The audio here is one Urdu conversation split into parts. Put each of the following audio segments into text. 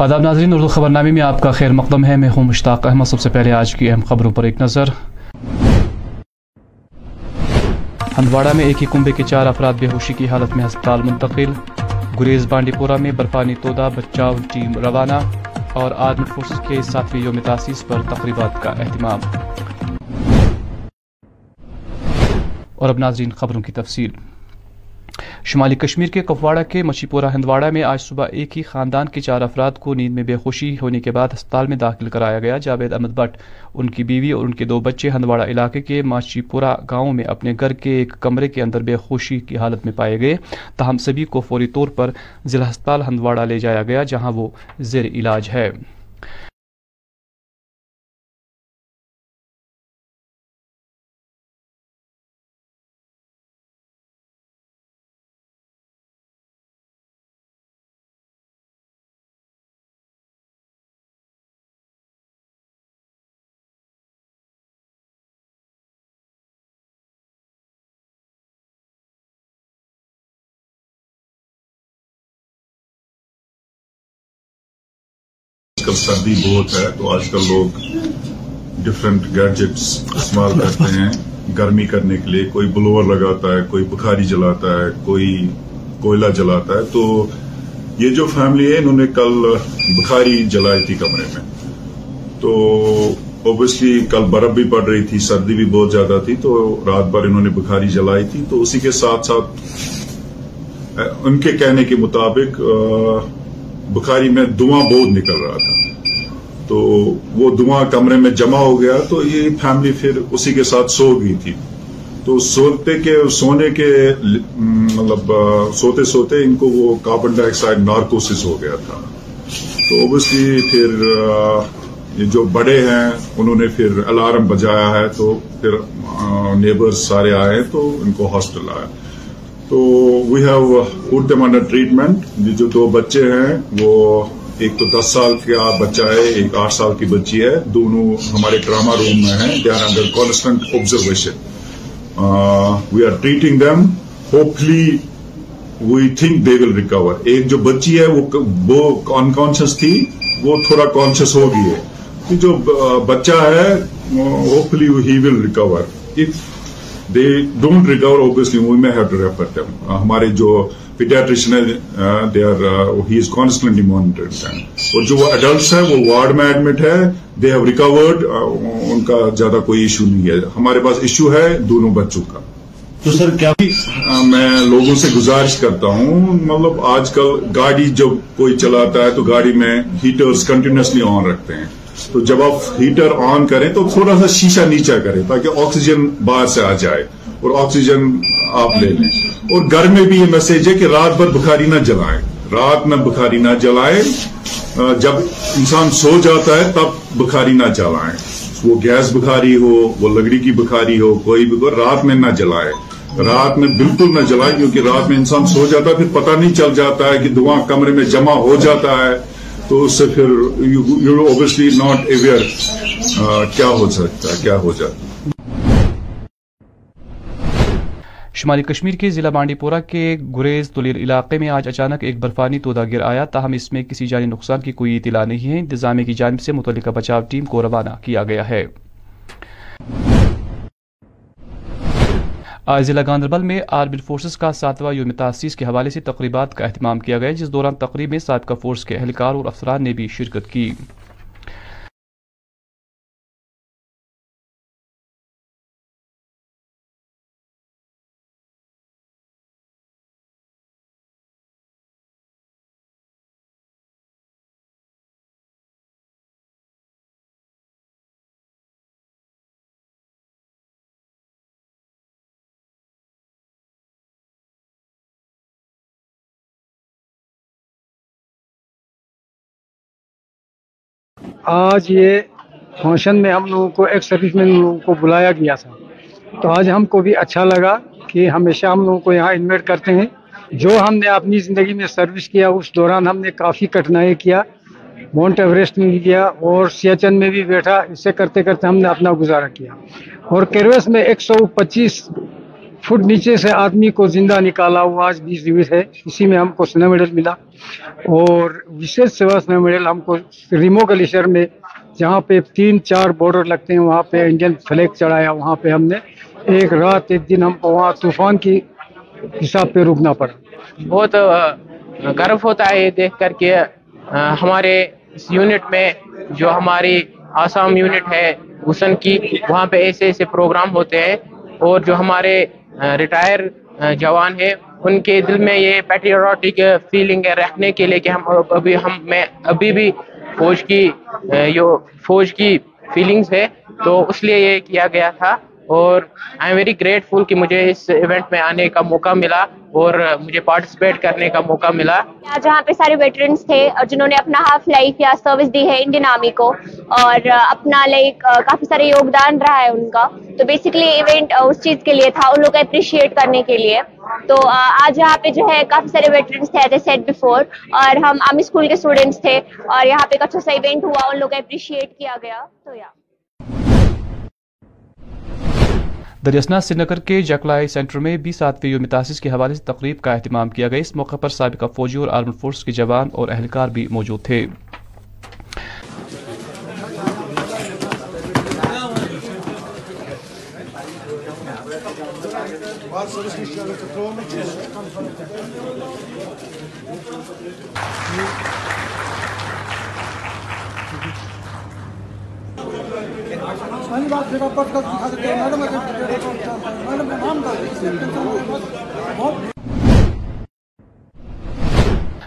آداب ناظرین، اردو خبر نامی میں آپ کا خیر مقدم ہے۔ میں ہوں مشتاق احمد۔ سب سے پہلے آج کی اہم خبروں پر ایک نظر۔ ہندواڑہ میں ایک ہی کنبے کے چار افراد بے ہوشی کی حالت میں ہسپتال منتقل۔ گریز بانڈی پورہ میں برفانی تودا، بچاؤ ٹیم روانہ اور آرمی فورسز کے ساتویں یوم تاسیس پر تقریبات کا اہتمام۔ اور اب ناظرین خبروں کی تفصیل۔ شمالی کشمیر کے کپواڑہ کے مچھیپورہ ہندواڑہ میں آج صبح ایک ہی خاندان کے چار افراد کو نیند میں بے خوشی ہونے کے بعد ہسپتال میں داخل کرایا گیا۔ جاوید احمد بٹ، ان کی بیوی اور ان کے دو بچے ہندواڑہ علاقے کے ماچھی گاؤں میں اپنے گھر کے ایک کمرے کے اندر بے خوشی کی حالت میں پائے گئے۔ تاہم سبھی کو فوری طور پر ضلع ہسپتال ہندواڑہ لے جایا گیا، جہاں وہ زیر علاج ہے۔ آج کل سردی بہت ہے، تو آج کل لوگ ڈفرینٹ گیجٹس استعمال کرتے ہیں گرمی کرنے کے لیے۔ کوئی بلوور لگاتا ہے، کوئی بخاری جلاتا ہے، کوئی کوئلہ جلاتا ہے۔ تو یہ جو فیملی ہے، انہوں نے کل بخاری جلائی تھی کمرے میں۔ تو اوبیسلی کل برف بھی پڑ رہی تھی، سردی بھی بہت زیادہ تھی۔ تو رات بھر انہوں نے بخاری جلائی تھی۔ تو اسی کے ساتھ ساتھ، ان کے کہنے کے مطابق بخاری میں دھواں بہت نکل رہا تھا۔ تو وہ دھواں کمرے میں جمع ہو گیا تو یہ فیملی پھر اسی کے ساتھ سو گئی تھی۔ تو سوتے کے سونے کے مطلب سوتے سوتے ان کو وہ کاربن ڈائی آکسائڈ نارکوسس ہو گیا تھا۔ تو اوبیسلی پھر جو بڑے ہیں، انہوں نے پھر الارم بجایا ہے تو پھر نیبرز سارے آئے تو ان کو ہاسٹل آیا۔ تو we have put them under treatment جو دو بچے ہیں، وہ ایک تو دس سال کا بچہ ہے، ایک آٹھ سال کی بچی ہے. دونوں ہمارے ڈراما روم میں ہیں. They are under constant observation we are treating them hopefully we think they will recover ایک جو بچی ہے، وہ انکانشیس تھی. وہ تھوڑا کانشیس ہو گئی ہے. جو uh, بچہ ہے hopefully he will recover if they don't recover obviously we may have to refer them ہمارے جو پیڈیاٹریشن ہے they are he is constantly monitored اور جو اڈلٹس ہیں وہ وارڈ میں ایڈمٹ ہے دے ہیو ریکورڈ ان کا زیادہ کوئی ایشو نہیں ہے. ہمارے پاس ایشو ہے دونوں بچوں کا. تو سر کیا uh, میں لوگوں سے گزارش کرتا ہوں مطلب آج کل گاڑی جب کوئی چلاتا ہے تو گاڑی میں ہیٹرز کنٹینیوسلی آن رکھتے ہیں۔ تو جب آپ ہیٹر آن کریں تو تھوڑا سا شیشہ نیچا کریں تاکہ آکسیجن باہر سے آ جائے اور آکسیجن آپ لے لیں۔ اور گھر میں بھی یہ میسج ہے کہ رات بھر بخاری نہ جلائیں۔ رات میں بخاری نہ جلائیں۔ جب انسان سو جاتا ہے تب بخاری نہ جلائیں۔ وہ گیس بخاری ہو، وہ لکڑی کی بخاری ہو، کوئی بھی کوئی رات میں نہ جلائے رات میں بالکل نہ جلائے کیونکہ رات میں انسان سو جاتا ہے، پھر پتہ نہیں چل جاتا ہے کہ دھواں کمرے میں جمع ہو جاتا ہے۔ تو اس سے پھر یو اوبیسلی ناٹ اویئر کیا ہو سکتا کیا ہو جاتا شمالی کشمیر کے ضلع بانڈی پورہ کے گریز تلیر علاقے میں آج اچانک ایک برفانی تودا گر آیا۔ تاہم اس میں کسی جانی نقصان کی کوئی اطلاع نہیں ہے۔ انتظامیہ کی جانب سے متعلقہ بچاؤ ٹیم کو روانہ کیا گیا ہے۔ ضلع گاندربل میں آرمڈ فورسز کا ساتواں یوم تاسیس کے حوالے سے تقریبات کا اہتمام کیا گیا، جس دوران تقریب میں سابقہ فورس کے اہلکار اور افسران نے بھی شرکت کی۔ آج یہ فنکشن میں ہم لوگوں کو ایک سروس میں لوگوں کو بلایا گیا تھا۔ تو آج ہم کو بھی اچھا لگا کہ ہمیشہ ہم لوگوں کو یہاں انویٹ کرتے ہیں۔ جو ہم نے اپنی زندگی میں سروس کیا، اس دوران ہم نے کافی کٹنائی کیا۔ ماؤنٹ ایوریسٹ میں بھی کیا اور سیاچن میں بھی بیٹھا۔ اسے کرتے کرتے ہم نے اپنا گزارا کیا۔ اور کیرویس میں ایک سو پچیس فٹ نیچے سے آدمی کو زندہ نکالا ہوا آج بیس دِوس ہے۔ اسی میں ہم کو سنو میڈل ملا۔ اور وشیش سیوا سونا میڈل ہم کو ریمو گلیشر میں جہاں پہ تین چار بارڈر لگتے ہیں، وہاں پہ انڈین فلیگ چڑھایا۔ وہاں پہ ہم نے ایک رات ایک دن ہم کو وہاں طوفان کی حساب پہ رکنا پڑا۔ بہت گرو ہوتا ہے یہ دیکھ کر کے ہمارے اس یونٹ میں جو ہماری آسام یونٹ ہے، حسن کی، وہاں پہ ایسے ایسے پروگرام ہوتے ہیں۔ اور جو ہمارے ریٹائر جوان ہے ان کے دل میں یہ پیٹریوٹک فیلنگ ہے رکھنے کے لیے کہ ہم ابھی ہم میں ابھی بھی فوج کی جو فوج کی فیلنگز ہے۔ تو اس لیے یہ کیا گیا تھا۔ اور آئی ایم ویری گریٹفل کہ مجھے اس ایونٹ میں آنے کا موقع ملا اور مجھے پارٹیسپیٹ کرنے کا موقع ملا۔ جہاں پہ سارے ویٹرنس تھے اور جنہوں نے اپنا ہاف لائف یا سروس دی ہے انڈین آرمی کو اور اپنا لائک کافی سارے یوگدان رہا ہے ان کا۔ تو بیسکلی ایونٹ اس چیز کے لیے تھا ان لوگ کو اپریشیٹ کرنے کے لیے۔ تو آج یہاں پہ جو ہے کافی سارے ویٹرنس تھے سیٹ بفور اور ہم آرمی اسکول کے اسٹوڈنٹس تھے اور یہاں پہ ایک اچھا سا ایونٹ ہوا، ان لوگ کو اپریشیٹ کیا گیا۔ تو یا دریاسنا سری نگر کے جکلائی سینٹر میں بیس ساتویں یوم تاسیس کے حوالے سے تقریب کا اہتمام کیا گیا۔ اس موقع پر سابقہ فوجی اور آرمڈ فورس کے جوان اور اہلکار بھی موجود تھے۔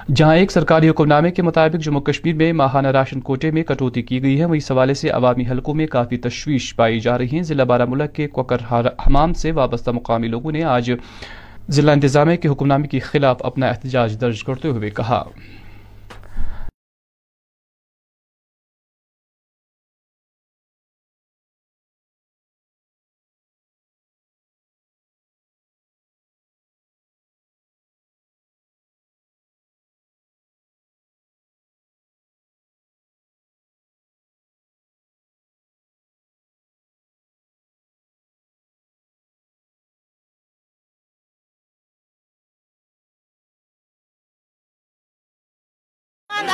جہاں ایک سرکاری حکمنامے کے مطابق جموں کشمیر میں ماہانہ راشن کوٹے میں کٹوتی کی گئی ہے وہی سوالے سے عوامی حلقوں میں کافی تشویش پائی جا رہی ہیں ضلع بارہ ملک کے کوکر حمام سے وابستہ مقامی لوگوں نے آج ضلع انتظامیہ کے حکمنامے کے خلاف اپنا احتجاج درج کرتے ہوئے کہا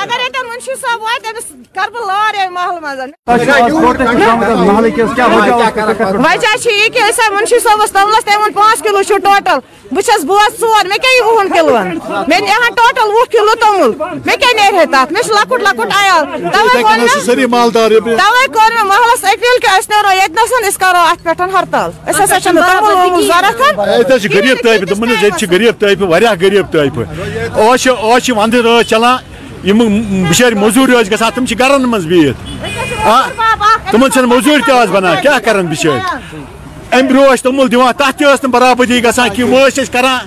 اگر ییٚتٮ۪ن مُنشی صٲب واتہِ تٔمِس کَرٕ بہٕ لار محلہٕ منٛز وجہ چھِ یہِ کہِ أسۍ آے مُنشی صٲبَس توٚلنَس تٔمۍ ووٚن پانٛژھ کِلوٗ چھُو ٹوٹَل بہٕ چھَس بوز ژور مےٚ کیٛاہ یہِ وُہَن کِلوَن مےٚ نیرہَن ٹوٹَل وُہ کِلوٗ توٚمُل مےٚ کیٛاہ نیرِ ہے تَتھ مےٚ چھُ لۄکُٹ لۄکُٹ عیال تَوَے ووٚن مےٚ تَوَے کوٚر مےٚ محلَس أپیٖل کہِ أسۍ نیرو ییٚتنَس أسۍ کَرو اَتھ پٮ۪ٹھ ہڑتال أسۍ ہَسا چھِنہٕ توٚمُل ووٚمُل ضروٗرت ییٚتہِ چھِ غریٖب طٲفہِ واریاہ غریٖب طٲفہِ ٲسۍ چھِ ٲسۍ چھِ وَندٕ رٲژ چَلان یم بشار مزور اس گسا تم چھ گرن منز بیت تم مزور تہ اس بنا کیا کر بشار ام برو اس تم دیوان تہ تہ اس برابری گسا کی و اس اس کران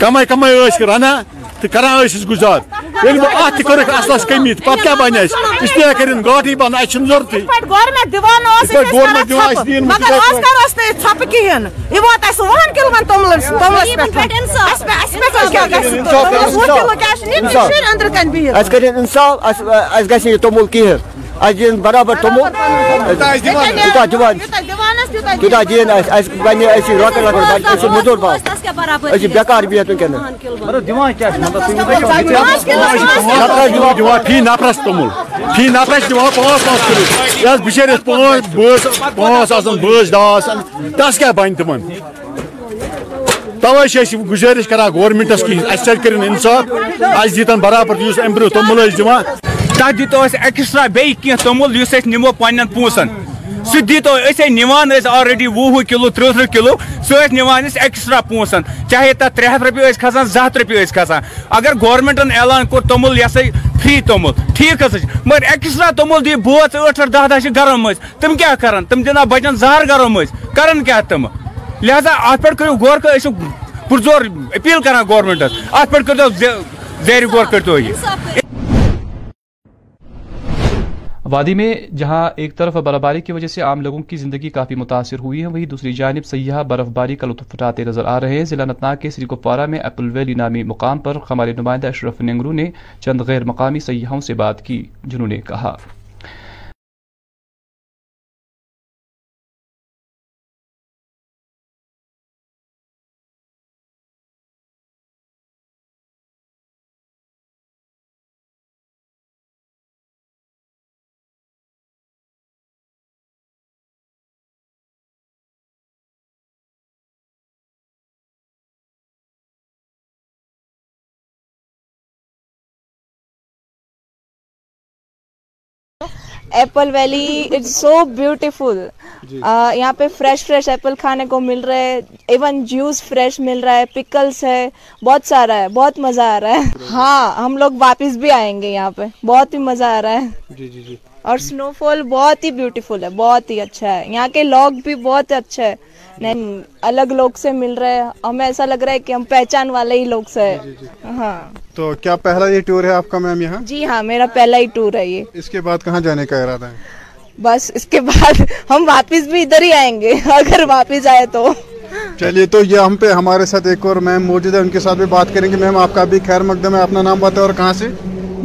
کمای کمای رنا تہ کران گزار۔ یل ات کرک اساس کمیت پت کیا بن اس لیے کرن گاٹی بن اس ضرورت گورنمنٹ اَسہِ وُہَن کِلوَن توٚملَن توٚملَس پٮ۪ٹھ اَسہِ پٮ۪ٹھ حظ کیٛاہ گژھِ توٚملَس وُہ کِلوٗ کیٛاہ چھِ ییٚتہِ شُرۍ أنٛدرٕ کَنہِ بِہِتھ اَسہِ کٔرِنۍ اِنصاف اَسہِ اَسہِ گژھِ یہِ توٚمُل کِہیٖنۍ اَسہِ دِن برابر توٚمُل یوٗتاہ دِوان تیوٗتاہ دِن اَسہِ اَسہِ بَنہِ أسۍ چھِ لۄکٕٹۍ لۄکٕٹۍ بَچہِ أسۍ چھِ موٚزوٗر بَس أسۍ چھِ بیکار بِہِتھ وٕنۍکٮ۪نَس فی نفرَس توٚمُل فی نفرَس دِوان پانٛژھ پانٛژھ کِلوٗ یہِ حظ بِچٲرِس پانٛژھ بٲژ پانٛژھ آسان بٲژ دَہ آسان تَس کیٛاہ بَنہِ توے گزارش کرا گورمنٹس کی اس کرن انصاف۔ اس دیتن برابر یس ام برو ملز دوا تا دیتو اس ایکسٹرا بی کی تمول یس اس نمو پنن پونسن۔ سہ دیتو اس نوان اس آلریڈی وُہ کلو ترہ کلو۔ سہ نوان اس ایکسٹرا پونسن۔ چاہے تر ترے ہتھ رپیہ کھسان زٕ ہتھ رپیہ کھسان اگر گورمنٹن اعلان کوٚر توٚمُل یہِ فری توٚمُل ٹھیٖک حظ مگر ایکسٹرا توٚمُل دِیہِ بوتھ ٲٹھ ٲٹھ دہ دہ چھِ تم مٔنٛزۍ تِم کیٛاہ کرن؟ تِم دِنا بچن زہر گرو مٔنٛزۍ کرن کیٛاہ تِمہٕ لہٰذا اتھ پہ کرو غور کہ پرزور اپیل کر گورمنٹس ات پہ کرو زیر غور کرتو یہ۔ وادی میں جہاں ایک طرف برفباری کی وجہ سے عام لوگوں کی زندگی کافی متاثر ہوئی ہے، وہیں دوسری جانب سیاح برف باری کا لطف اٹھاتے نظر آ رہے ہیں۔ ضلع انتناگ کے سری کپوارہ میں اپل ویلی نامی مقام پر ہمارے نمائندہ اشرف ننگرو نے چند غیر مقامی سیاحوں سے بات کی، جنہوں نے کہا۔ Apple valley it's so beautiful یہاں پہ فریش فریش ایپل کھانے کو مل رہا ہے ایون جوس فریش مل رہا ہے پکلس ہے بہت سارا ہے بہت مزہ آ رہا ہے۔ ہاں ہم لوگ واپس بھی آئیں گے یہاں پہ۔ بہت ہی مزہ آ رہا ہے۔ جی جی جی۔ اور سنو فال بہت ہی بیوٹیفل ہے بہت ہی اچھا ہے۔ یہاں کے لوگ بھی بہت اچھا ہے نہیں الگ لوگ سے مل رہے ہیں۔ ہمیں ایسا لگ رہا ہے کہ ہم پہچان والے ہی لوگ سے۔ ہیں ہاں۔ تو کیا پہلا یہ ٹور ہے آپ کا میم یہاں؟ جی ہاں میرا پہلا ہی ٹور ہے یہ۔ اس کے بعد کہاں جانے کا ارادہ ہے؟ بس اس کے بعد ہم واپس بھی ادھر ہی آئیں گے اگر واپس آئے تو۔ چلیے تو یہ ہم پہ ہمارے ساتھ ایک اور میم موجود ہے ان کے ساتھ بھی بات کریں گے۔ میم آپ کا بھی خیر مقدم ہے اپنا نام بتائیں اور کہاں سے؟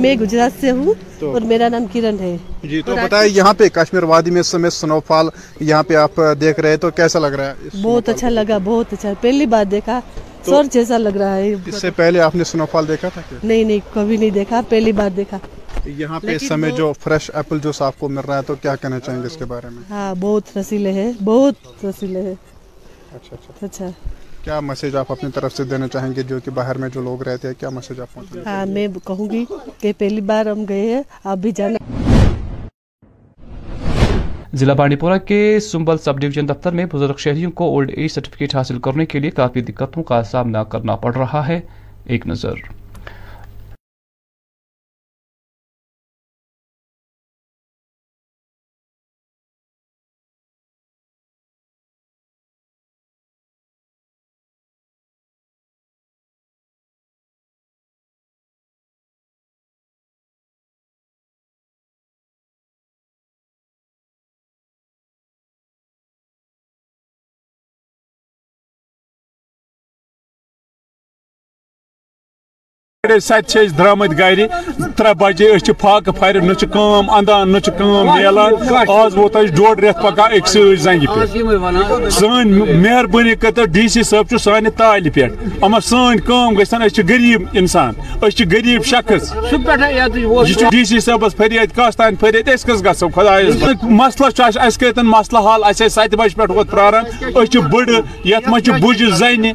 میں گجرات سے ہوں اور میرا نام کرن ہے۔ جی تو بتائیں یہاں پہ کشمیر وادی میں سمے سنو فال یہاں پہ آپ دیکھ رہے ہیں تو کیسا لگ رہا ہے؟ بہت اچھا لگا بہت اچھا۔ پہلی بار دیکھا سور جیسا لگ رہا ہے۔ اس سے پہلے آپ نے سنو فال دیکھا تھا نہیں نہیں کبھی نہیں دیکھا پہلی بار دیکھا۔ یہاں پہ اس سمے جو فریش ایپل جوس آپ کو مل رہا ہے تو کیا کہنا چاہیں گے اس کے بارے میں؟ ہاں بہت رسیلے ہے بہت رسیلے ہے اچھا اچھا۔ اچھا۔ کیا میسج آپ اپنی طرف سے دینا چاہیں گے جو کہ باہر میں جو لوگ رہتے ہیں؟ کیا میسج آپ ہاں میں کہوں گی کہ پہلی بار ہم گئے ہیں آپ بھی جانا۔ ضلع بانڈی پورہ کے سنبل سب ڈویژن دفتر میں بزرگ شہریوں کو اولڈ ایج سرٹیفکیٹ حاصل کرنے کے لیے کافی دقتوں کا سامنا کرنا پڑ رہا ہے۔ ایک نظر۔ ست درامت گھر ترے بجے أسۍ فاقہ پھر نہ کٲم اندان نہ کٲم میلان آز ووت اَسہِ ڈوڑ رٮ۪تھ پکان أکسٕے زنگہِ پٮ۪ٹھ سٲنۍ مہربٲنی کٔرتو ڈی سی صٲب چھُ سانہِ تالہِ پٮ۪ٹھ اما سٲنۍ کٲم گژھن أسۍ چھِ غریٖب اِنسان أسۍ چھِ غریٖب شخص یہِ چھُ ڈی سی صٲبس فریاد کس تانۍ فریاد أسۍ کٔژ گژھو خۄدایس مسلہٕ چھُ اَسہِ اَسہِ کٔرتن مسلہٕ حل اَسہِ ٲسۍ سَتہِ بجہِ پٮ۪ٹھ ووت پراران أسۍ چھِ بٕڑٕ یتھ منٛز چھِ بُجہِ زنہِ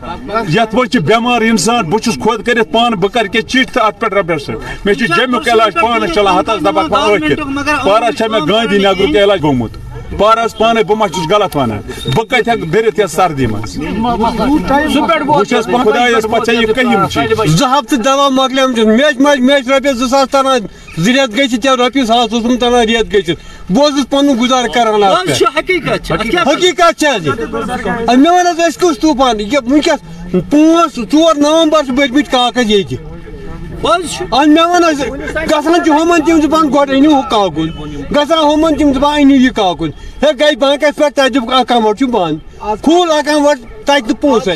یتھ منٛز چھِ بٮ۪مار اِنسان بہٕ چھُس خۄد کٔرِتھ پانہٕ بہٕ کرٕ تہٕ اتھ پٮ۪ٹھ رۄپیس سۭتۍ مےٚ چھُ جمیُک علاج پانس چلان ہتس وۄنۍ ٲکھِتھ پارس چھےٚ مےٚ گاندھی نگرُک علاج گوٚمُت پارس پانے بہٕ ما چھُس غلط ونان بہٕ کتہِ ہٮ۪کہٕ دٔرِتھ یتھ سردی منٛز بہٕ چھَس خۄدایس پتہٕ ژےٚ یہِ کٔہِم چھِ زٕ ہفتہٕ دوا مۄکلیمٕتۍ مےٚ چھِ مےٚ چھِ رۄپیس زٕ ساس تران زٕ رٮ۪تھ گٔژھِتھ یا رۄپیہِ ساس اوسُم تران رٮ۪تھ گٔژھِتھ بہٕ اوسُس پنُن گُزارٕ کران اَتھ پٮ۪ٹھ حقیٖقت چھِ حظ یہِ مےٚ وَن حظ أسۍ کُس طوٗفان یہِ وٕنکٮ۪س پانٛژھ ژور نومبر چھِ بٔرمٕتۍ کاکد ییٚتہِ مےٚ وَن حظ گژھان چھِ ہُمن تِم دپان گۄڈٕ أنِو ہُہ کاکُن گژھان ہُمن تِم دپان أنِو یہِ کاکُن ہے گٔے بینکس پٮ۪ٹھ تتہِ دوٚپُکھ اکاونٹ چھُ بنٛد کھوٗل اکاونٹ تتہِ تہٕ پونٛسے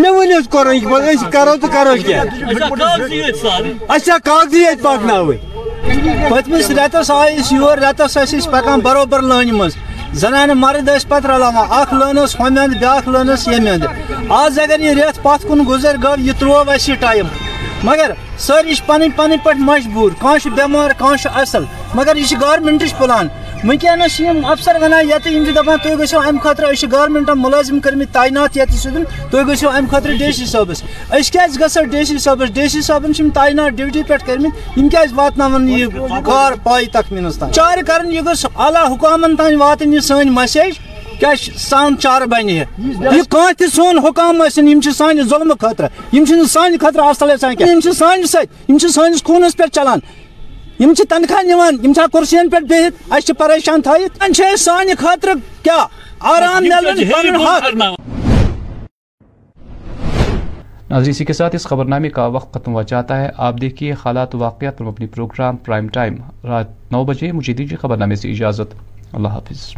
مےٚ ؤنِو حظ قۄرٲن أسۍ کرو تہٕ کرو کیٛاہ اَسہِ چھا کاغذی ییٚتہِ پکناوٕنۍ پٔتمِس رٮ۪تس آے أسۍ یور رٮ۪تس ٲسۍ أسۍ پکان برابر لٲنہِ منٛز زنانہٕ مرد ٲسۍ پت رلانا اخ لٲن ہومند ہُمہِ انٛدٕ بیاکھ لٲن ٲس آز اگر یہ ریت پت کن گزر گو، یہ ترٛوو اس ٹائم. مگر سٲری چھِ پن پنٕنۍ پٲٹھۍ مجبوٗر کانٛہہ چھُ بٮ۪مار اصل. مگر یہ چھِ پلان. وٕنکٮ۪نس چھِ یِم افسر ونان ییٚتہِ دپان تُہۍ گٔژھِو امہِ خٲطرٕ گورمنٹن مُلٲزِم کٔرمٕتۍ تعینات ییٚتہِ سیٚودُن تُہۍ گٔژھِو امہِ خٲطرٕ ڈی سی صٲبس أسۍ کیازِ ڈی سی صٲبس ڈی سی صٲبن تعینات ڈیوٹی پٮ۪ٹھ کٔرمٕتۍ یِم کیازِ واتناون کار پاے تخمیٖنس تام چارٕ کرُن یہِ گوٚژھ اعلیٰ حُکامن تام واتٕنۍ یہِ سٲنۍ مسیج کیٛاہ سان چارٕ بنہِ ہے۔ یہِ کانٛہہ سون حُکام ٲسِن یِم چھِ سانہِ ظُلمہٕ خٲطرٕ یِم چھِنہٕ سانہِ خٲطرٕ اصل یژھان کینٛہہ یِم چھِ سانہِ سۭتۍ یِم چھِ سٲنِس پٮ۪ٹھ چلان۔ یِم چھِ تنخواہ نِوان یِم چھا کُرسین پٮ۪ٹھ بِہِتھ اَسہِ چھِ پریشان تھٲیِتھ۔ وۄنۍ چھِ أسۍ سانہِ خٲطرٕ کیٛاہ؟ آرام میلُن پنُن حق۔ ناظرین اسی کے ساتھ اس خبر نامے کا وقت ختم ہوا چاہتا ہے۔ آپ دیکھیے حالات واقعات پر اپنی پروگرام پرائم ٹائم۔ رات نو بجے مجھے دیجیے خبر نامے سے اجازت۔ اللہ حافظ۔